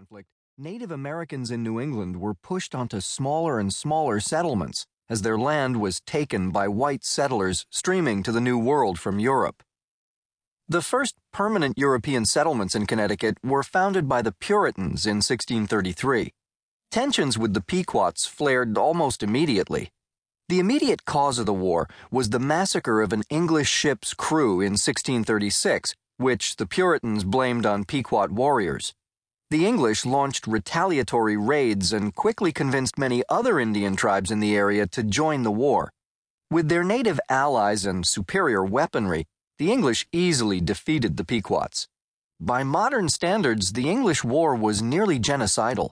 conflict, Native Americans in New England were pushed onto smaller and smaller settlements as their land was taken by white settlers streaming to the New World from Europe. The first permanent European settlements in Connecticut were founded by the Puritans in 1633. Tensions with the Pequots flared almost immediately. The immediate cause of the war was the massacre of an English ship's crew in 1636, which the Puritans blamed on Pequot warriors. The English launched retaliatory raids and quickly convinced many other Indian tribes in the area to join the war. With their native allies and superior weaponry, the English easily defeated the Pequots. By modern standards, the English war was nearly genocidal.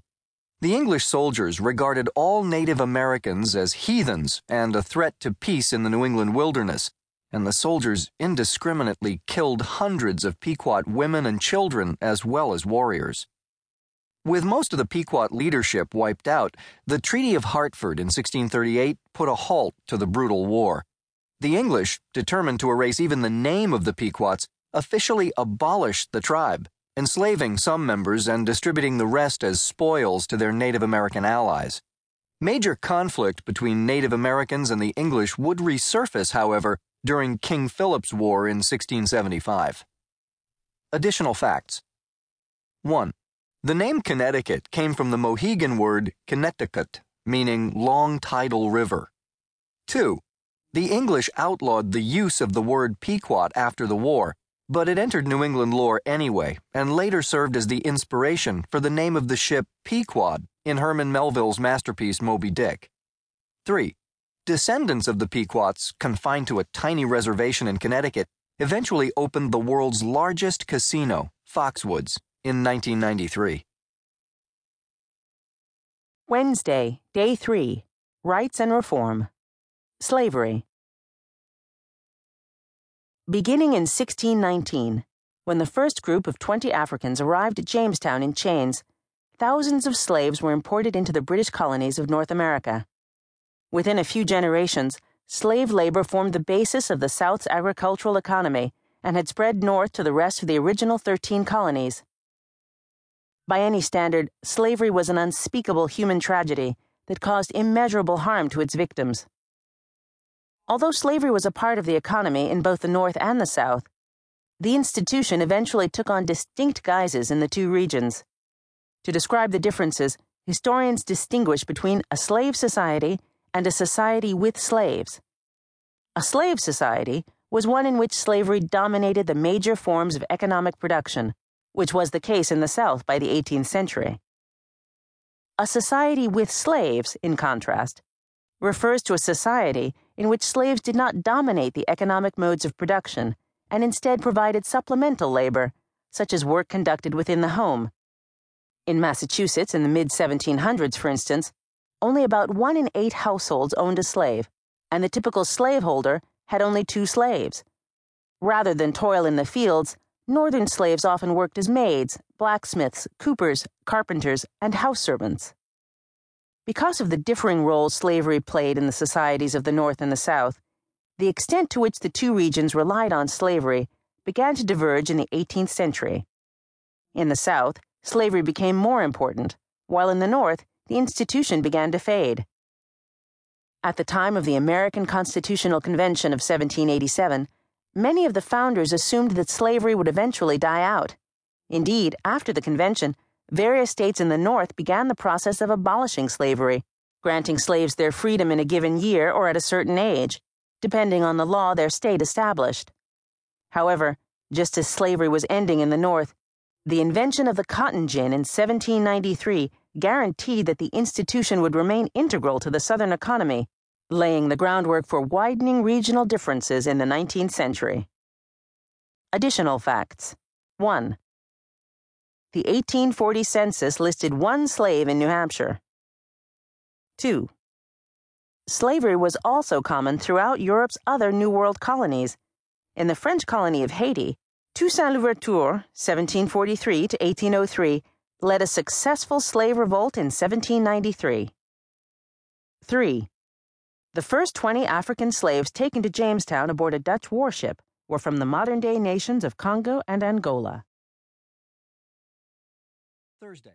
The English soldiers regarded all Native Americans as heathens and a threat to peace in the New England wilderness, and the soldiers indiscriminately killed hundreds of Pequot women and children as well as warriors. With most of the Pequot leadership wiped out, the Treaty of Hartford in 1638 put a halt to the brutal war. The English, determined to erase even the name of the Pequots, officially abolished the tribe, enslaving some members and distributing the rest as spoils to their Native American allies. Major conflict between Native Americans and the English would resurface, however, during King Philip's War in 1675. Additional facts 1. The name Connecticut came from the Mohegan word Connecticut, meaning long tidal river. 2. The English outlawed the use of the word Pequot after the war, but it entered New England lore anyway and later served as the inspiration for the name of the ship Pequod in Herman Melville's masterpiece Moby Dick. 3. Descendants of the Pequots, confined to a tiny reservation in Connecticut, eventually opened the world's largest casino, Foxwoods in 1993. Wednesday, Day 3 Rights and Reform. Slavery. Beginning in 1619, when the first group of 20 Africans arrived at Jamestown in chains, thousands of slaves were imported into the British colonies of North America. Within a few generations, slave labor formed the basis of the South's agricultural economy and had spread north to the rest of the original 13 colonies. By any standard, slavery was an unspeakable human tragedy that caused immeasurable harm to its victims. Although slavery was a part of the economy in both the North and the South, the institution eventually took on distinct guises in the two regions. To describe the differences, historians distinguish between a slave society and a society with slaves. A slave society was one in which slavery dominated the major forms of economic production which was the case in the South by the 18th century. A society with slaves, in contrast, refers to a society in which slaves did not dominate the economic modes of production and instead provided supplemental labor, such as work conducted within the home. In Massachusetts in the mid 1700s, for instance, only about one in eight households owned a slave, and the typical slaveholder had only two slaves. Rather than toil in the fields, Northern slaves often worked as maids, blacksmiths, coopers, carpenters, and house servants. Because of the differing roles slavery played in the societies of the North and the South, the extent to which the two regions relied on slavery began to diverge in the 18th century. In the South, slavery became more important, while in the North, the institution began to fade. At the time of the American Constitutional Convention of 1787, Many of the founders assumed that slavery would eventually die out. Indeed, after the convention, various states in the North began the process of abolishing slavery, granting slaves their freedom in a given year or at a certain age, depending on the law their state established. However, just as slavery was ending in the North, the invention of the cotton gin in 1793 guaranteed that the institution would remain integral to the Southern economy laying the groundwork for widening regional differences in the 19th century. Additional facts 1. The 1840 census listed one slave in New Hampshire. 2. Slavery was also common throughout Europe's other New World colonies. In the French colony of Haiti, Toussaint Louverture, 1743 to 1803, led a successful slave revolt in 1793. 3. The first 20 African slaves taken to Jamestown aboard a Dutch warship were from the modern day nations of Congo and Angola. Thursday.